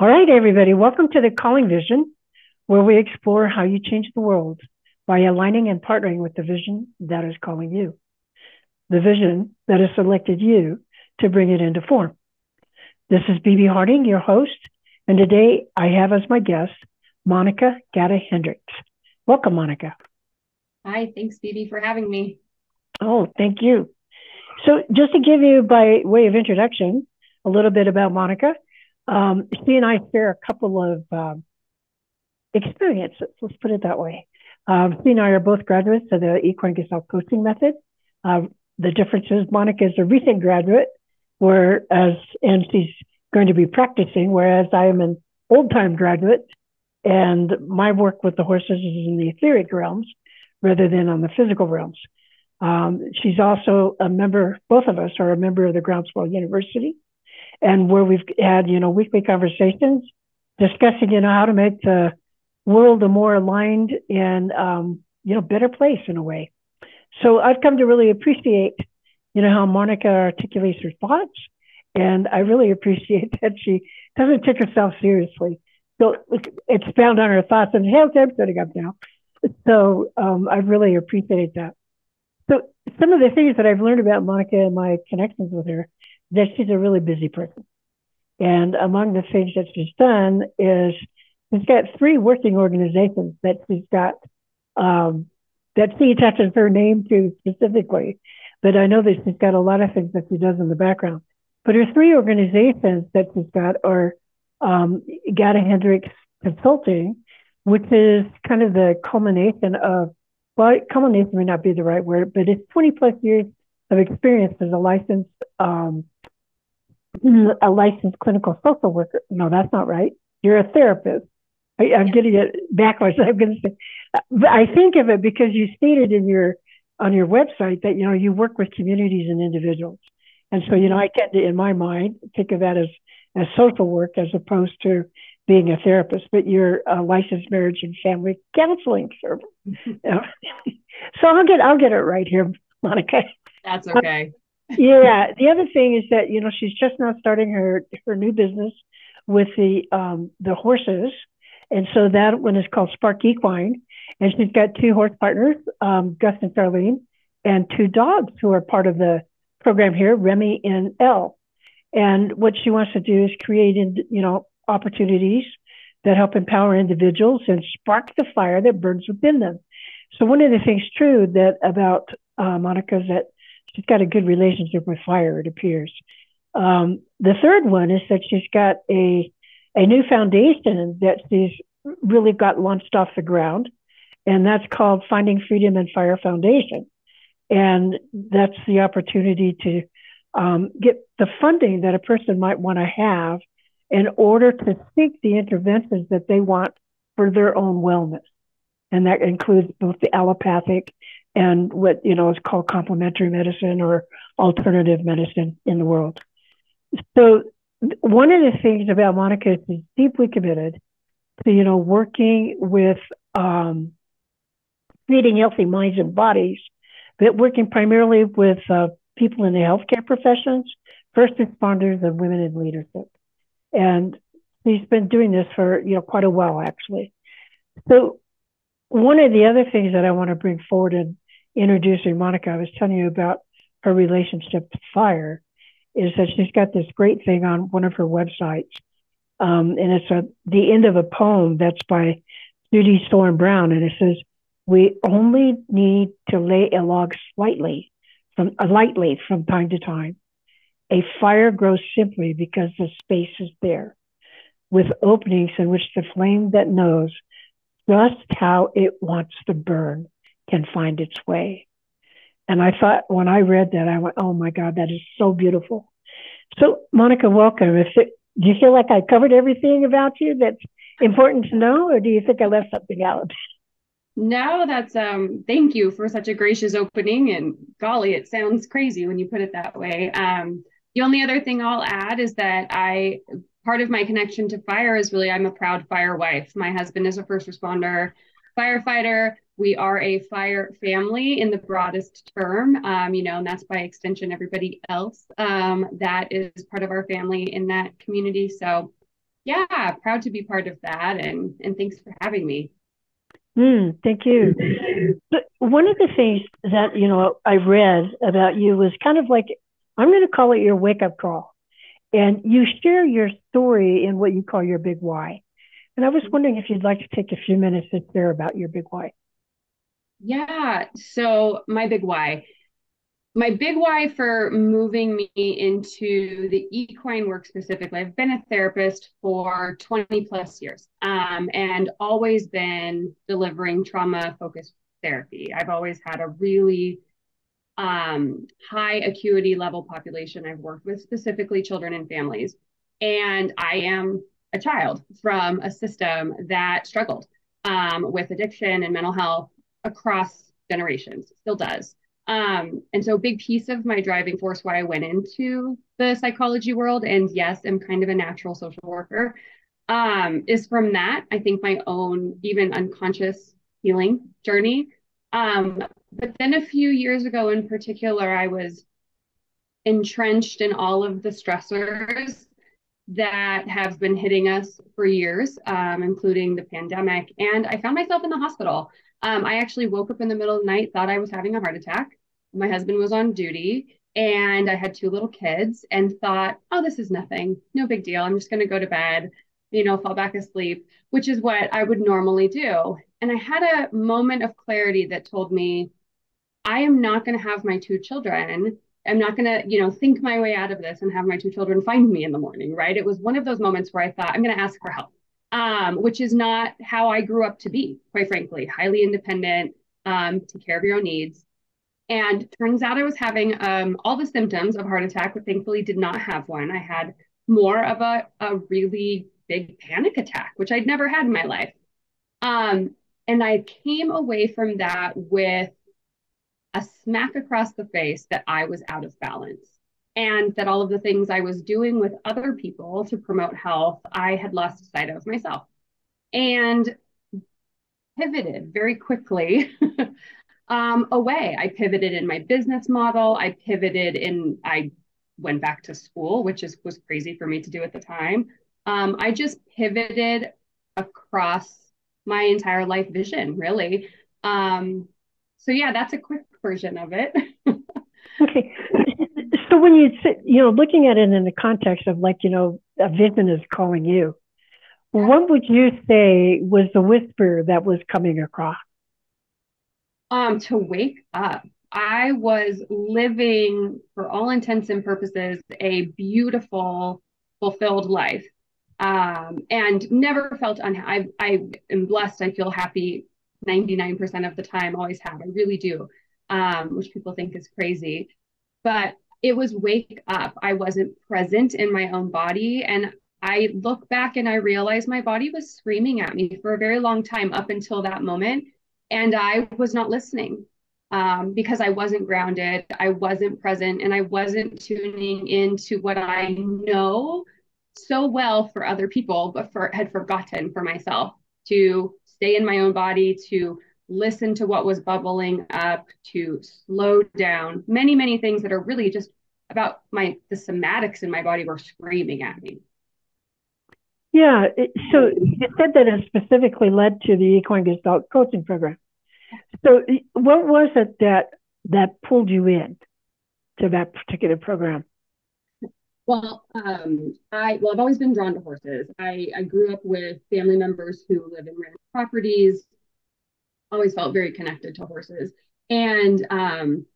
All right, everybody, welcome to the Calling Vision, where we explore how you change the world by aligning and partnering with the vision that is calling you, the vision that has selected you to bring it into form. This is BB Harding, your host, and today I have as my guest Monica Gadda Hendrix. Welcome, Monica. Hi, thanks, BB, for having me. Oh, thank you. So, just to give you, by way of introduction, a little bit about Monica. Um, she and I share a couple of um, experiences, let's put it that way. Um, she and I are both graduates of the Equine Gestalt Coaching Method. Uh, the difference is Monica is a recent graduate, whereas, and she's going to be practicing, whereas I am an old time graduate. And my work with the horses is in the etheric realms rather than on the physical realms. Um, she's also a member, both of us are a member of the Groundswell University and where we've had, you know, weekly conversations discussing, you know, how to make the world a more aligned and, um, you know, better place in a way. So I've come to really appreciate, you know, how Monica articulates her thoughts. And I really appreciate that she doesn't take herself seriously. So it's found on her thoughts and how's setting up now? So um, I really appreciate that. So some of the things that I've learned about Monica and my connections with her that she's a really busy person. And among the things that she's done is she's got three working organizations that she's got um, that she attaches her name to specifically. But I know that she's got a lot of things that she does in the background. But her three organizations that she's got are um, Gadda Hendrix Consulting, which is kind of the culmination of, well, culmination may not be the right word, but it's 20 plus years of experience as a licensed um, Mm, a licensed clinical social worker. No, that's not right. You're a therapist. I, am getting it backwards. I'm going to say, I think of it because you stated in your on your website that you know you work with communities and individuals, and so you know I tend to, in my mind, think of that as as social work as opposed to being a therapist. But you're a licensed marriage and family counseling service. so I'll get I'll get it right here, Monica. That's uh, okay yeah. The other thing is that you know she's just now starting her her new business with the um, the horses, and so that one is called Spark Equine, and she's got two horse partners, um, Gus and Charlene, and two dogs who are part of the program here, Remy and Elle. And what she wants to do is create, you know, opportunities that help empower individuals and spark the fire that burns within them. So one of the things true that about uh, Monica is that she's got a good relationship with fire, it appears. Um, the third one is that she's got a a new foundation that she's really got launched off the ground, and that's called Finding Freedom and Fire Foundation. And that's the opportunity to um, get the funding that a person might want to have in order to seek the interventions that they want for their own wellness. And that includes both the allopathic and what you know is called complementary medicine or alternative medicine in the world. So one of the things about Monica is she's deeply committed to you know working with um, healthy minds and bodies, but working primarily with uh, people in the healthcare professions, first responders, and women in leadership. And she's been doing this for you know quite a while actually. So one of the other things that I want to bring forward introducing Monica, I was telling you about her relationship to fire, is that she's got this great thing on one of her websites. Um, and it's a, the end of a poem that's by Judy Sorum Brown. And it says, We only need to lay a log slightly from uh, lightly from time to time. A fire grows simply because the space is there, with openings in which the flame that knows just how it wants to burn can find its way. And I thought when I read that, I went, oh my God, that is so beautiful. So, Monica, welcome. If it, do you feel like I covered everything about you that's important to know, or do you think I left something out? No, that's um thank you for such a gracious opening and golly, it sounds crazy when you put it that way. Um the only other thing I'll add is that I part of my connection to fire is really I'm a proud fire wife. My husband is a first responder firefighter we are a fire family in the broadest term, um, you know, and that's by extension everybody else um, that is part of our family in that community. So, yeah, proud to be part of that. And, and thanks for having me. Mm, thank you. But one of the things that, you know, I read about you was kind of like, I'm going to call it your wake up call. And you share your story in what you call your big why. And I was wondering if you'd like to take a few minutes to share about your big why. Yeah. So, my big why my big why for moving me into the equine work specifically, I've been a therapist for 20 plus years um, and always been delivering trauma focused therapy. I've always had a really um, high acuity level population I've worked with, specifically children and families. And I am a child from a system that struggled um, with addiction and mental health across generations, still does. Um, and so a big piece of my driving force why I went into the psychology world, and yes, I'm kind of a natural social worker, um, is from that. I think my own even unconscious healing journey. Um, but then a few years ago in particular, I was entrenched in all of the stressors that have been hitting us for years, um, including the pandemic. And I found myself in the hospital. Um, I actually woke up in the middle of the night, thought I was having a heart attack my husband was on duty and I had two little kids and thought, oh, this is nothing, no big deal. I'm just going to go to bed, you know, fall back asleep, which is what I would normally do. And I had a moment of clarity that told me, I am not going to have my two children. I'm not going to, you know, think my way out of this and have my two children find me in the morning, right? It was one of those moments where I thought, I'm going to ask for help, um, which is not how I grew up to be, quite frankly, highly independent, um, take care of your own needs. And turns out I was having um, all the symptoms of heart attack, but thankfully did not have one. I had more of a, a really big panic attack, which I'd never had in my life. Um, and I came away from that with a smack across the face that I was out of balance and that all of the things I was doing with other people to promote health, I had lost sight of myself and pivoted very quickly um, away. I pivoted in my business model. I pivoted in, I went back to school, which is was crazy for me to do at the time. Um, I just pivoted across my entire life vision, really. Um, so yeah, that's a quick version of it. okay. When you sit, you know, looking at it in the context of like, you know, a vision is calling you, what would you say was the whisper that was coming across? um, to wake up. I was living, for all intents and purposes, a beautiful, fulfilled life, um, and never felt unhappy. I, I am blessed. I feel happy 99% of the time, always have. I really do, um, which people think is crazy. But it was wake up. I wasn't present in my own body. And I look back and I realize my body was screaming at me for a very long time up until that moment and I was not listening um, because I wasn't grounded, I wasn't present, and I wasn't tuning into what I know so well for other people, but for had forgotten for myself to stay in my own body, to listen to what was bubbling up, to slow down. Many, many things that are really just about my the somatics in my body were screaming at me. Yeah. It, so you said that it specifically led to the Equine Gestalt coaching program. So what was it that that pulled you in to that particular program? Well, um, I well, I've always been drawn to horses. I, I grew up with family members who live in ranch properties. Always felt very connected to horses, and um,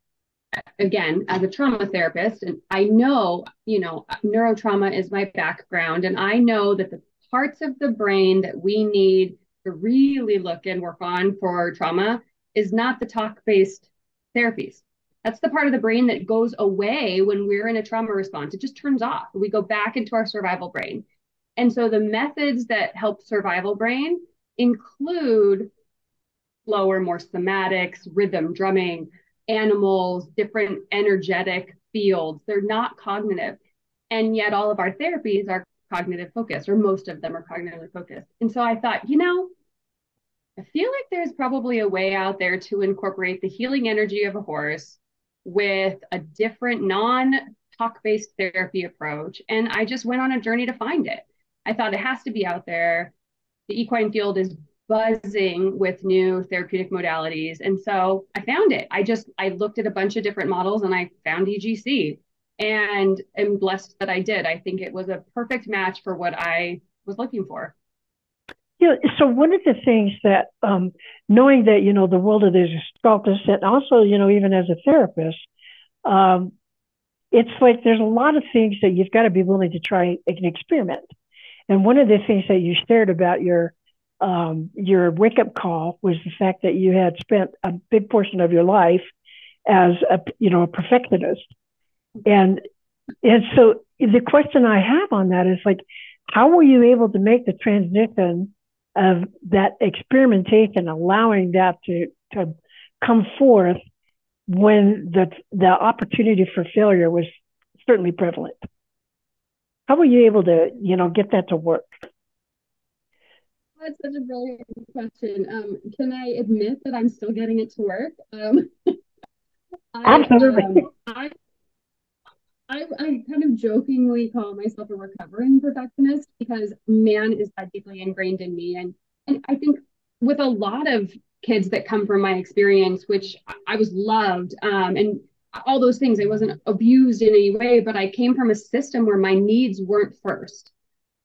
again as a trauma therapist and i know you know neurotrauma is my background and i know that the parts of the brain that we need to really look and work on for trauma is not the talk based therapies. That's the part of the brain that goes away when we're in a trauma response. It just turns off. We go back into our survival brain. And so the methods that help survival brain include slower more somatics rhythm drumming animals, different energetic fields. They're not cognitive. And yet all of our therapies are cognitive focused, or most of them are cognitively focused. And so I thought, you know, I feel like there's probably a way out there to incorporate the healing energy of a horse with a different non talk based therapy approach. And I just went on a journey to find it. I thought it has to be out there. The equine field is buzzing with new therapeutic modalities. And so I found it. I just I looked at a bunch of different models and I found EGC and am blessed that I did. I think it was a perfect match for what I was looking for. Yeah, so one of the things that um, knowing that you know the world of the sculptist and also you know even as a therapist, um, it's like there's a lot of things that you've got to be willing to try and experiment. And one of the things that you shared about your um, your wake up call was the fact that you had spent a big portion of your life as a you know a perfectionist, and and so the question I have on that is like, how were you able to make the transition of that experimentation, allowing that to to come forth when the the opportunity for failure was certainly prevalent? How were you able to you know get that to work? That's such a brilliant question. Um, can I admit that I'm still getting it to work? Um, I, Absolutely. Um, I, I, I kind of jokingly call myself a recovering perfectionist because man is that deeply ingrained in me. And and I think with a lot of kids that come from my experience, which I was loved um, and all those things, I wasn't abused in any way, but I came from a system where my needs weren't first.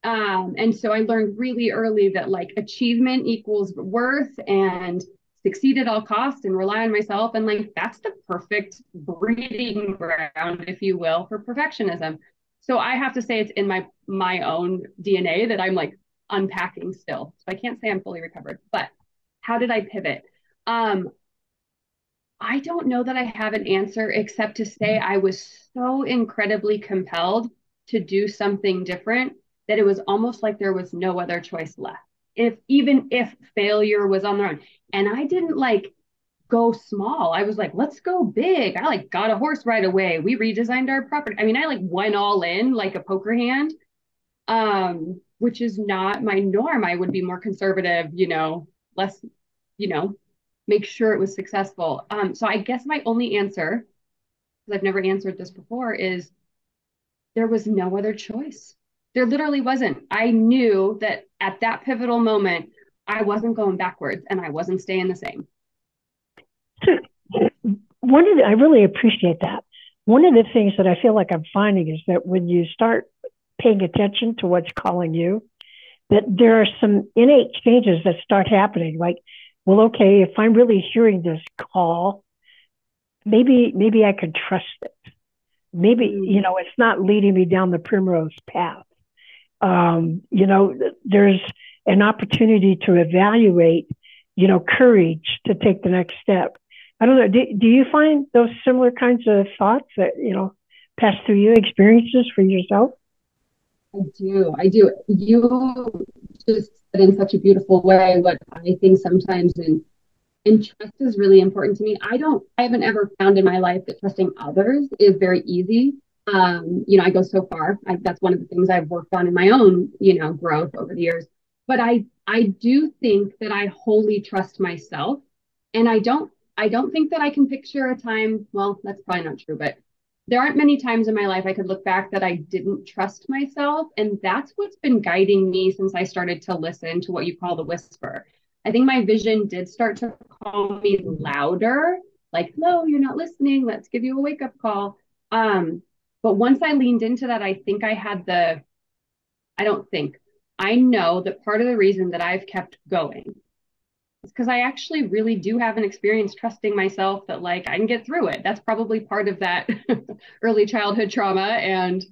Um, and so I learned really early that like achievement equals worth and succeed at all costs and rely on myself. And like that's the perfect breeding ground, if you will, for perfectionism. So I have to say it's in my my own DNA that I'm like unpacking still. So I can't say I'm fully recovered. But how did I pivot? Um, I don't know that I have an answer except to say I was so incredibly compelled to do something different that it was almost like there was no other choice left. If even if failure was on the run, and I didn't like go small. I was like, let's go big. I like got a horse right away. We redesigned our property. I mean, I like went all in like a poker hand, um, which is not my norm. I would be more conservative, you know, less, you know, make sure it was successful. Um, so I guess my only answer, because I've never answered this before, is there was no other choice. There literally wasn't. I knew that at that pivotal moment, I wasn't going backwards and I wasn't staying the same. So, one of the, I really appreciate that. One of the things that I feel like I'm finding is that when you start paying attention to what's calling you, that there are some innate changes that start happening. Like, well, okay, if I'm really hearing this call, maybe maybe I could trust it. Maybe mm-hmm. you know it's not leading me down the primrose path um, you know, there's an opportunity to evaluate, you know, courage to take the next step. I don't know. Do, do you find those similar kinds of thoughts that, you know, pass through you, experiences for yourself? I do. I do. You just said in such a beautiful way what I think sometimes in and trust is really important to me. I don't I haven't ever found in my life that trusting others is very easy um, you know, I go so far. I, that's one of the things I've worked on in my own, you know, growth over the years. But I, I do think that I wholly trust myself, and I don't, I don't think that I can picture a time. Well, that's probably not true, but there aren't many times in my life I could look back that I didn't trust myself, and that's what's been guiding me since I started to listen to what you call the whisper. I think my vision did start to call me louder, like, "No, you're not listening. Let's give you a wake up call." Um, but once I leaned into that, I think I had the, I don't think, I know that part of the reason that I've kept going is because I actually really do have an experience trusting myself that like I can get through it. That's probably part of that early childhood trauma. And,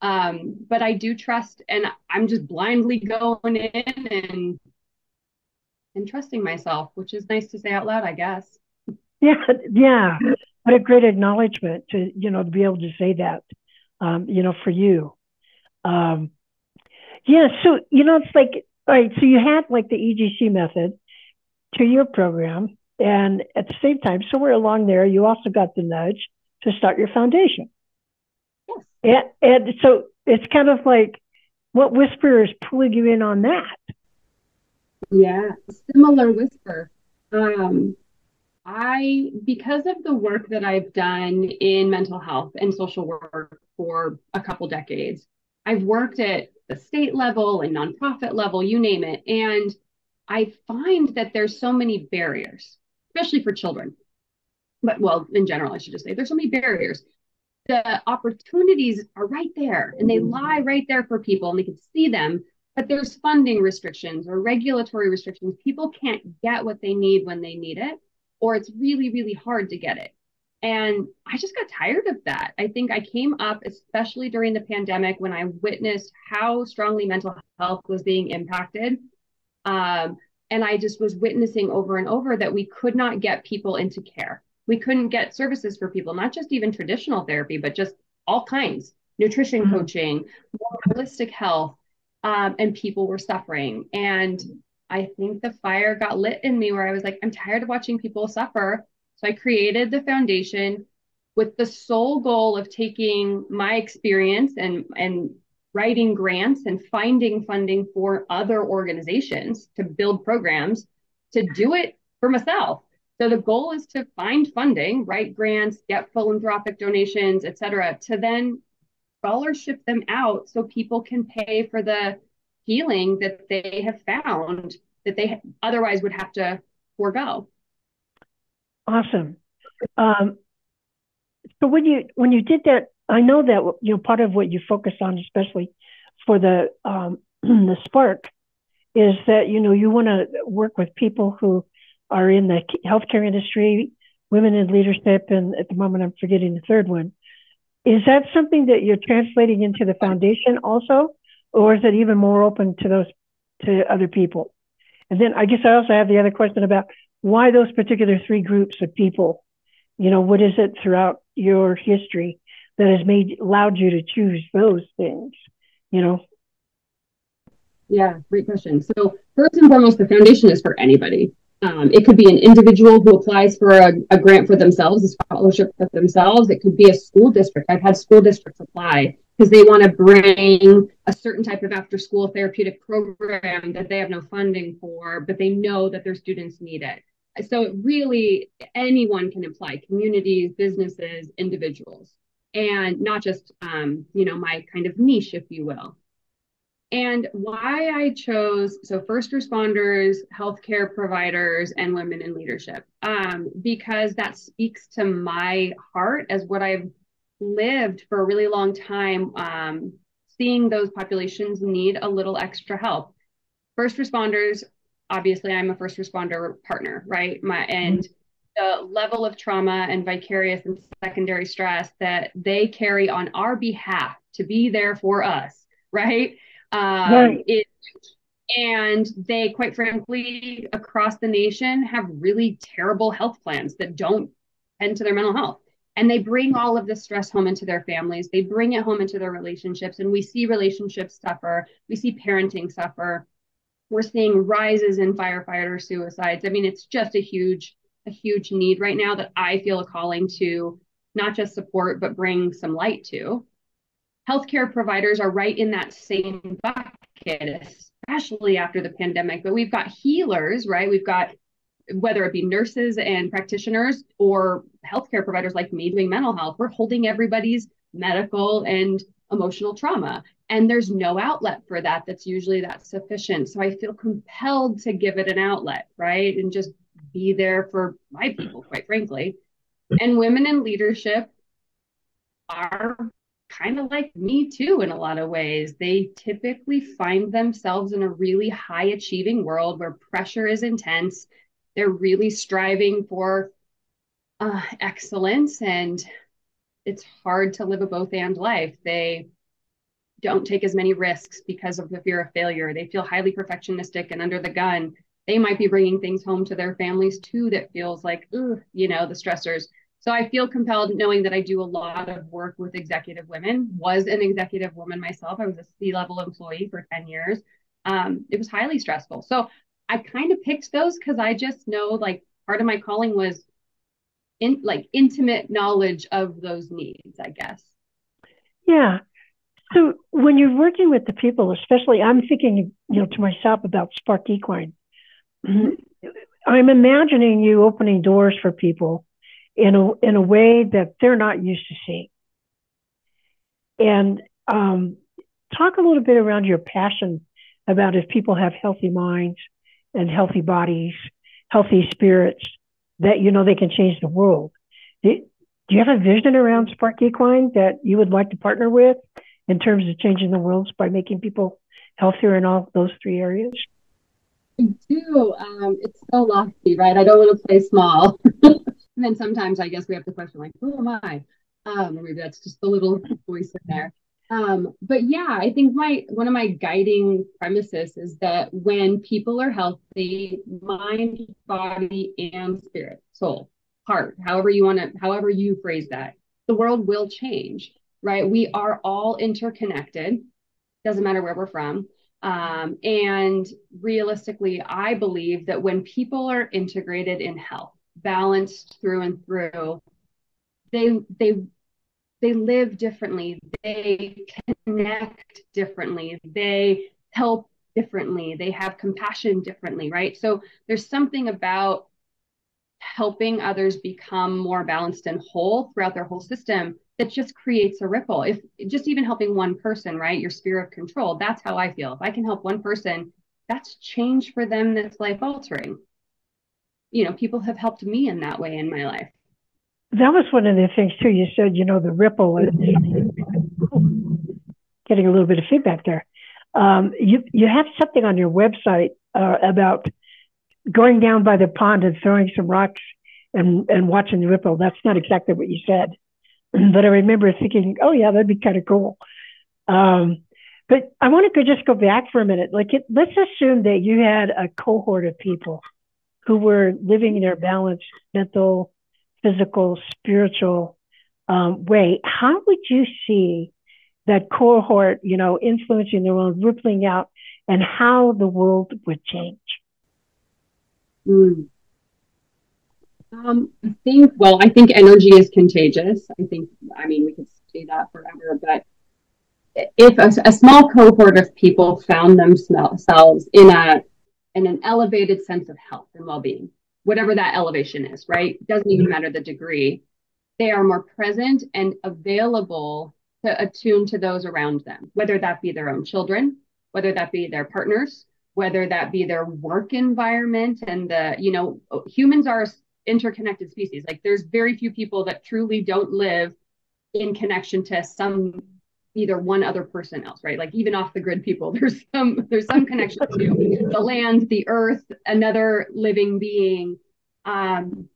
um, but I do trust and I'm just blindly going in and, and trusting myself, which is nice to say out loud, I guess. Yeah. Yeah what a great acknowledgement to you know to be able to say that um, you know for you. Um, yeah so you know it's like all right so you had like the egc method to your program and at the same time somewhere along there you also got the nudge to start your foundation. Yes. and, and so it's kind of like what whisper is pulling you in on that? Yeah similar whisper. Um I, because of the work that I've done in mental health and social work for a couple decades, I've worked at the state level and nonprofit level, you name it. And I find that there's so many barriers, especially for children. But well, in general, I should just say there's so many barriers. The opportunities are right there and they mm-hmm. lie right there for people and they can see them, but there's funding restrictions or regulatory restrictions. People can't get what they need when they need it, or it's really, really hard to get it. And I just got tired of that. I think I came up, especially during the pandemic, when I witnessed how strongly mental health was being impacted. Um, and I just was witnessing over and over that we could not get people into care. We couldn't get services for people, not just even traditional therapy, but just all kinds nutrition mm-hmm. coaching, more holistic health. Um, and people were suffering. And I think the fire got lit in me where I was like, I'm tired of watching people suffer so I created the foundation with the sole goal of taking my experience and, and writing grants and finding funding for other organizations to build programs to do it for myself. So the goal is to find funding, write grants, get philanthropic donations, et cetera, to then scholarship them out so people can pay for the healing that they have found that they otherwise would have to forego. Awesome. Um, so when you when you did that, I know that you know part of what you focus on, especially for the um, the spark, is that you know you want to work with people who are in the healthcare industry, women in leadership, and at the moment I'm forgetting the third one. Is that something that you're translating into the foundation also, or is it even more open to those to other people? And then I guess I also have the other question about why those particular three groups of people? You know, what is it throughout your history that has made allowed you to choose those things? You know. Yeah, great question. So first and foremost, the foundation is for anybody. Um, it could be an individual who applies for a, a, grant for themselves, a scholarship for themselves. It could be a school district. I've had school districts apply because they want to bring a certain type of after school therapeutic program that they have no funding for, but they know that their students need it. So it really anyone can apply communities businesses individuals and not just um, you know my kind of niche if you will. And why i chose so first responders healthcare providers and women in leadership um, because that speaks to my heart as what i've lived for a really long time um, seeing those populations need a little extra help first responders obviously I'm a first responder partner, right? My and mm-hmm. the level of trauma and vicarious and secondary stress that they carry on our behalf to be there for us, right? Um, right. It, and they, quite frankly, across the nation have really terrible health plans that don't tend to their mental health. And they bring all of this stress home into their families. They bring it home into their relationships. And we see relationships suffer. We see parenting suffer we're seeing rises in firefighter suicides. I mean, it's just a huge, a huge need right now that I feel a calling to not just support, but bring some light to. Healthcare providers are right in that same bucket, especially after the pandemic. But we've got healers, right? We've got whether it be nurses and practitioners or healthcare providers like me doing mental health, we're holding everybody's medical and emotional trauma. And there's no outlet for that that's usually that sufficient. So i feel compelled to give it an outlet right? And just be there for my people quite frankly. And women in leadership are kind of like me too in a lot of ways. They typically find themselves in a really high achieving world where pressure is intense they're really striving for uh, excellence and it's hard to live a both and life they don't take as many risks because of the fear of failure. They feel highly perfectionistic and under the gun. They might be bringing things home to their families too that feels like, you know, the stressors. So I feel compelled knowing that I do a lot of work with executive women, was an executive woman myself. I was a C level employee for 10 years. Um, it was highly stressful. So I kind of picked those because I just know like part of my calling was in like intimate knowledge of those needs, I guess. Yeah. So when you're working with the people, especially, I'm thinking, you know, to myself about Spark Equine. I'm imagining you opening doors for people in a in a way that they're not used to seeing. And um, talk a little bit around your passion about if people have healthy minds and healthy bodies, healthy spirits, that you know they can change the world. Do, you have a vision around Spark Equine that you would like to partner with in terms of changing the world by making people healthier in all those three areas? I do. Um, it's so lofty, right? I don't want to play small. and then sometimes I guess we have to question, like, who am I? Um, maybe that's just the little voice in there. Um, but yeah, I think my one of my guiding premises is that when people are healthy, mind, body, and spirit, soul, heart, however you want to, however you phrase that, the world will change, right? We are all interconnected. Doesn't matter where we're from. Um, and realistically, I believe that when people are integrated in health, balanced through and through, they they they live differently, they connect differently, they help differently, they have compassion differently, right? So there's something about helping others become more balanced and whole throughout their whole system that just creates a ripple. If just even helping one person, right? Your sphere of control, that's how I feel. If I can help one person, that's change for them that's life altering. You know, people have helped me in that way in my life that was one of the things too. You said, you know, the ripple is getting a little bit of feedback there. Um, you you have something on your website uh, about going down by the pond and throwing some rocks and and watching the ripple. That's not exactly what you said, but I remember thinking, oh yeah, that'd be kind of cool. Um, but I want to just go back for a minute. Like, it, let's assume that you had a cohort of people who were living in their balanced mental physical, spiritual um, way, how would you see that cohort, you know, influencing the world, rippling out, and how the world would change? Mm. Um, I think, well, I think energy is contagious. I think, I mean, we could say that forever, but if a, a small cohort of people found themselves in a in an elevated sense of health and well-being, whatever that elevation is, right? Doesn't even mm-hmm. matter the degree. They are more present and available to attune to those around them, whether that be their own children, whether that be their partners, whether that be their work environment. And the, you know, humans are interconnected species. Like there's very few people that truly don't live in connection to some either one other person else, right? Like even off the grid people, there's some there's some connection to the land, the earth, another living being. Um,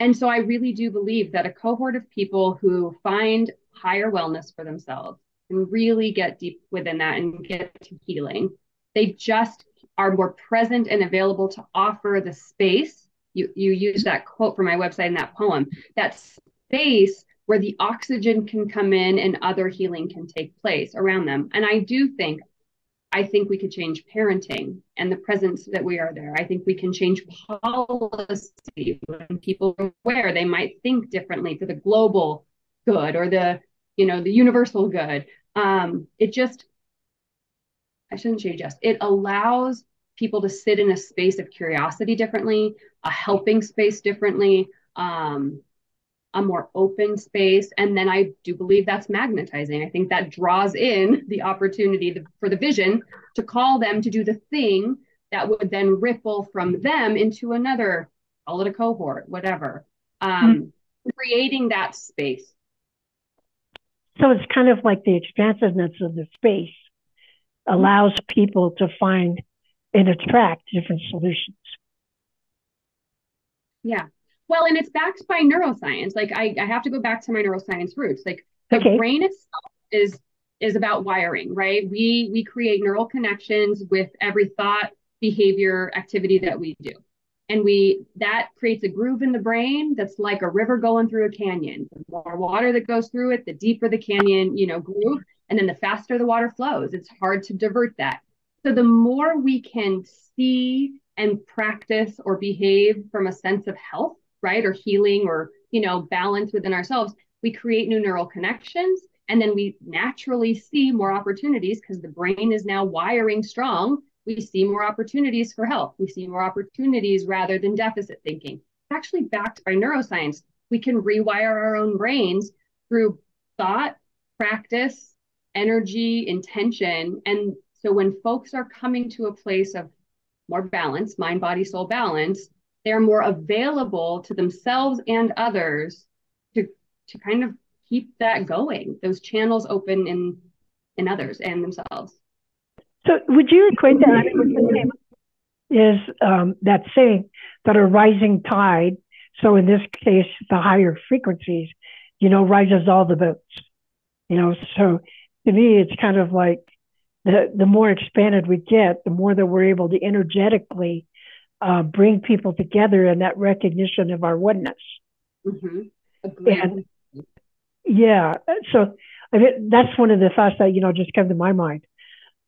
and so I really do believe that a cohort of people who find higher wellness for themselves and really get deep within that and get to healing, they just are more present and available to offer the space. You you use that quote from my website in that poem. That space where the oxygen can come in and other healing can take place around them. And I do think, I think we could change parenting and the presence that we are there. I think we can change policy when people are aware they might think differently for the global good or the, you know, the universal good. Um, it just, I shouldn't say just, it allows people to sit in a space of curiosity differently, a helping space differently. Um, a more open space. And then I do believe that's magnetizing. I think that draws in the opportunity for the vision to call them to do the thing that would then ripple from them into another, call it a cohort, whatever. Um, mm-hmm. Creating that space. So it's kind of like the expansiveness of the space allows people to find and attract different solutions. Yeah, well, and it's backed by neuroscience. Like I, I have to go back to my neuroscience roots. Like the okay. brain itself is is about wiring, right? We we create neural connections with every thought, behavior, activity that we do. And we that creates a groove in the brain that's like a river going through a canyon. The more water that goes through it, the deeper the canyon, you know, groove, and then the faster the water flows. It's hard to divert that. So the more we can see and practice or behave from a sense of health, right or healing or you know balance within ourselves we create new neural connections and then we naturally see more opportunities because the brain is now wiring strong we see more opportunities for health we see more opportunities rather than deficit thinking it's actually backed by neuroscience we can rewire our own brains through thought practice energy, intention. And so when folks are coming to a place of more balance, mind, body, soul balance, they're more available to themselves and others to to kind of keep that going, those channels open in in others and themselves. So would you equate that is um, that saying that a rising tide, so in this case, the higher frequencies, you know, rises all the boats. You know, so to me, it's kind of like the the more expanded we get, the more that we're able to energetically uh, bring people together in that recognition of our oneness. Mm-hmm. And yeah, so I mean, that's one of the thoughts that you know just come to my mind.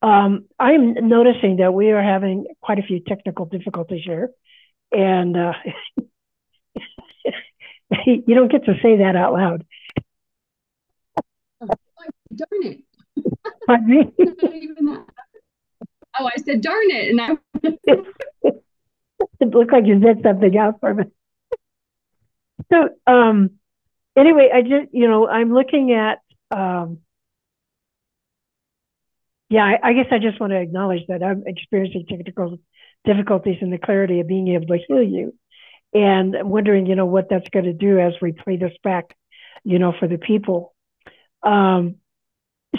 Um, I'm noticing that we are having quite a few technical difficulties here, and uh, you don't get to say that out loud. Oh, darn it! Pardon me? oh, I said darn it, and I. it looked like you said something else for me. So, um, anyway, I just, you know, I'm looking at um, yeah, I, I, guess I just want to acknowledge that I'm experiencing technical difficulties in the clarity of being able to hear you and I'm wondering, you know, what that's going to do as we play this back, you know, for the people. Um,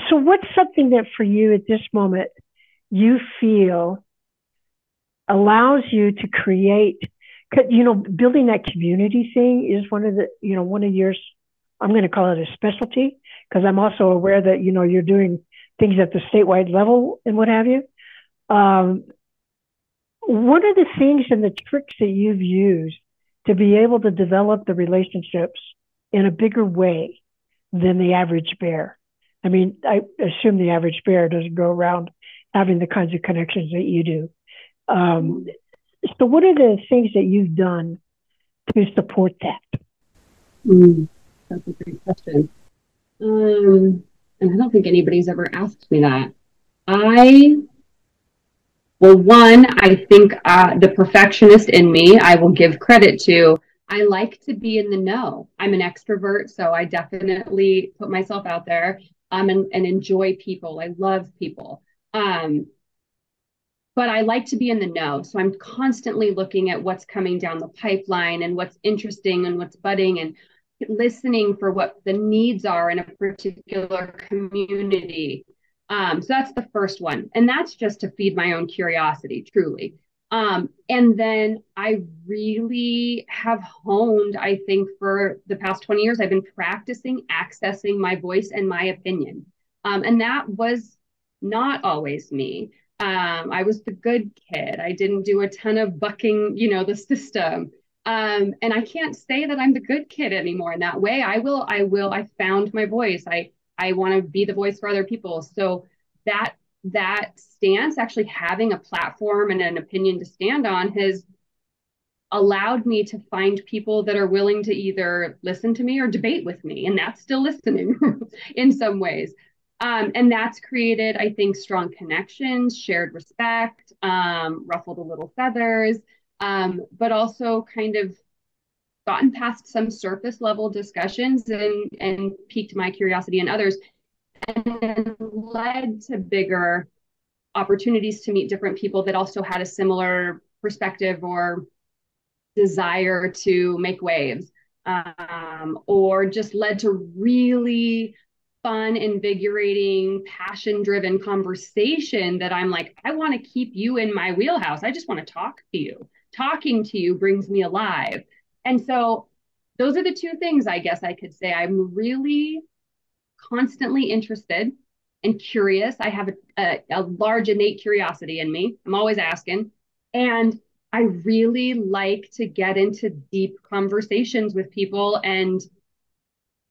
so what's something that for you at this moment you feel allows you to create, you know, building that community thing is one of the, you know, one of yours, I'm going to call it a specialty because I'm also aware that, you know, you're doing things at the statewide level and what have you. Um, what are the things and the tricks that you've used to be able to develop the relationships in a bigger way than the average bear? I mean, I assume the average bear doesn't go around having the kinds of connections that you do. Um, so, what are the things that you've done to support that? Mm, that's a great question. Um, and I don't think anybody's ever asked me that. I, well, one, I think uh, the perfectionist in me, I will give credit to. I like to be in the know. I'm an extrovert, so I definitely put myself out there um, and, and enjoy people. I love people. Um, but I like to be in the know. So I'm constantly looking at what's coming down the pipeline and what's interesting and what's budding and listening for what the needs are in a particular community. Um, so that's the first one. And that's just to feed my own curiosity, truly. Um, and then I really have honed, I think, for the past 20 years, I've been practicing accessing my voice and my opinion. Um, and that was not always me. Um, I was the good kid. I didn't do a ton of bucking, you know, the system. Um and i can't say that i'm the good kid anymore. In that way i will i will i found my voice. I i want to be the voice for other people. So that that stance actually having a platform and an opinion to stand on has allowed me to find people that are willing to either listen to me or debate with me. And that's still listening in some ways um, and that's created i think strong connections shared respect um, ruffled a little feathers um, but also kind of gotten past some surface level discussions and and piqued my curiosity and others and led to bigger opportunities to meet different people that also had a similar perspective or desire to make waves um, or just led to really fun invigorating passion driven conversation that i'm like i want to keep you in my wheelhouse i just want to talk to you talking to you brings me alive. And so those are the two things I guess I could say. I'm really constantly interested and curious. I have a, a, a, large innate curiosity in me. I'm always asking. And I really like to get into deep conversations with people and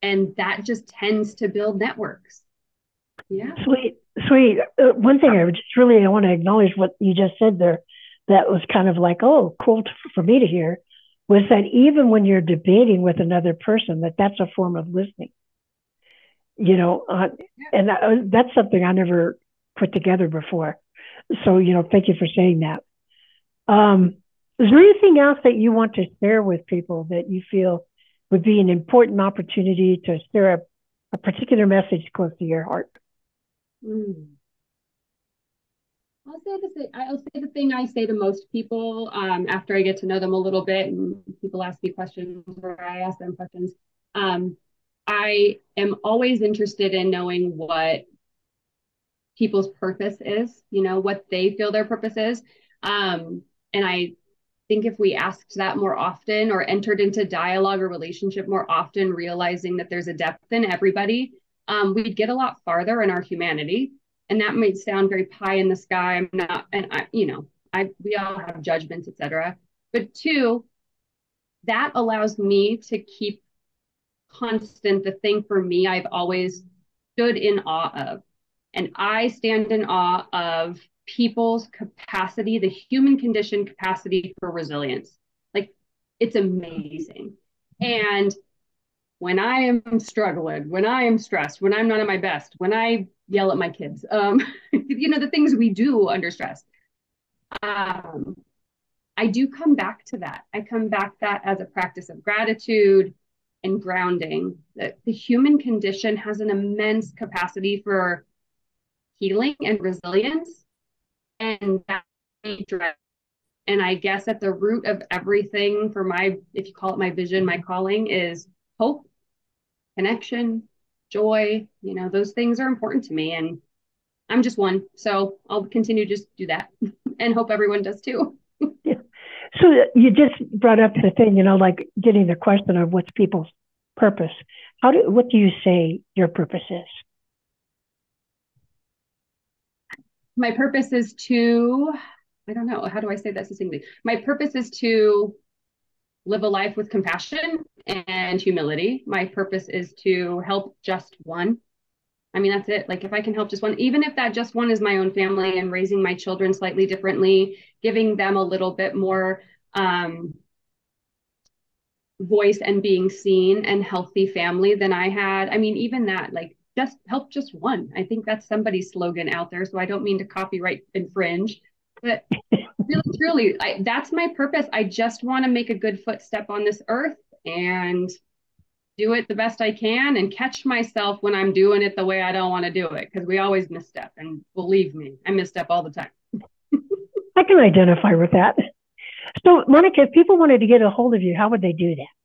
and that just tends to build networks. Yeah. Sweet. Sweet. Uh, one thing I just really I want to acknowledge what you just said there that was kind of like, oh, cool for me to hear, was that even when you're debating with another person, that that's a form of listening. You know, uh, and that, uh, that's something I never put together before. So, you know, thank you for saying that. Um, is there anything else that you want to share with people that you feel would be an important opportunity to share a, a particular message close to your heart? Mm. I'll say the I'll say the thing I say to most people um, after I get to know them a little bit, and people ask me questions or I ask them questions. Um, I am always interested in knowing what people's purpose is. You know what they feel their purpose is, um, and I think if we asked that more often or entered into dialogue or relationship more often, realizing that there's a depth in everybody, um, we'd get a lot farther in our humanity. And that might sound very pie in the sky. I'm not and i you know i we all have judgments etc but two that allows me to keep constant the thing for me i've always stood in awe of. And i stand in awe of people's capacity the human condition capacity for resilience like it's amazing and when I am struggling, when I am stressed, when I'm not at my best, when I yell at my kids, um, you know, the things we do under stress. Um, I do come back to that. I come back that as a practice of gratitude and grounding. That the human condition has an immense capacity for healing and resilience, and and I guess at the root of everything for my, if you call it my vision, my calling is hope connection, joy, you know, those things are important to me. And I'm just one. So I'll continue to just do that and hope everyone does too. yeah. So uh, you just brought up the thing, you know, like getting the question of what's people's purpose. How do what do you say your purpose is? My purpose is to I don't know, how do I say that succinctly? My purpose is to live a life with compassion and humility. My purpose is to help just one. I mean, that's it. Like, if I can help just one, even if that just one is my own family and raising my children slightly differently, giving them a little bit more um, voice and being seen and healthy family than I had. I mean, even that, like, just help just one. I think that's somebody's slogan out there. So I don't mean to copyright infringe, but really, truly, I, that's my purpose. I just want to make a good footstep on this earth and do it the best I can and catch myself when I'm doing it the way I don't want to do it because we always misstep. And believe me, I misstep all the time. I can identify with that. So, Monica, if people wanted to get a hold of you, how would they do that?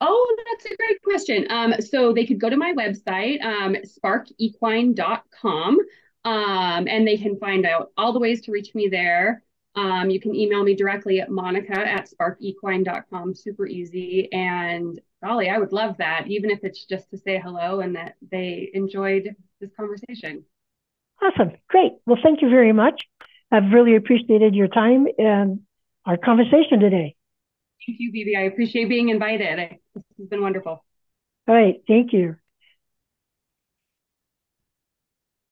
Oh, that's a great question. Um, so they could go to my website, um, sparkequine.com, um, and they can find out all the ways to reach me there. Um, you can email me directly at monica at sparkequine.com. Super easy. And golly, I would love that, even if it's just to say hello and that they enjoyed this conversation. Awesome. Great. Well, thank you very much. I've really appreciated your time and our conversation today. Thank you, BB. I appreciate being invited. This has been wonderful. All right. Thank you.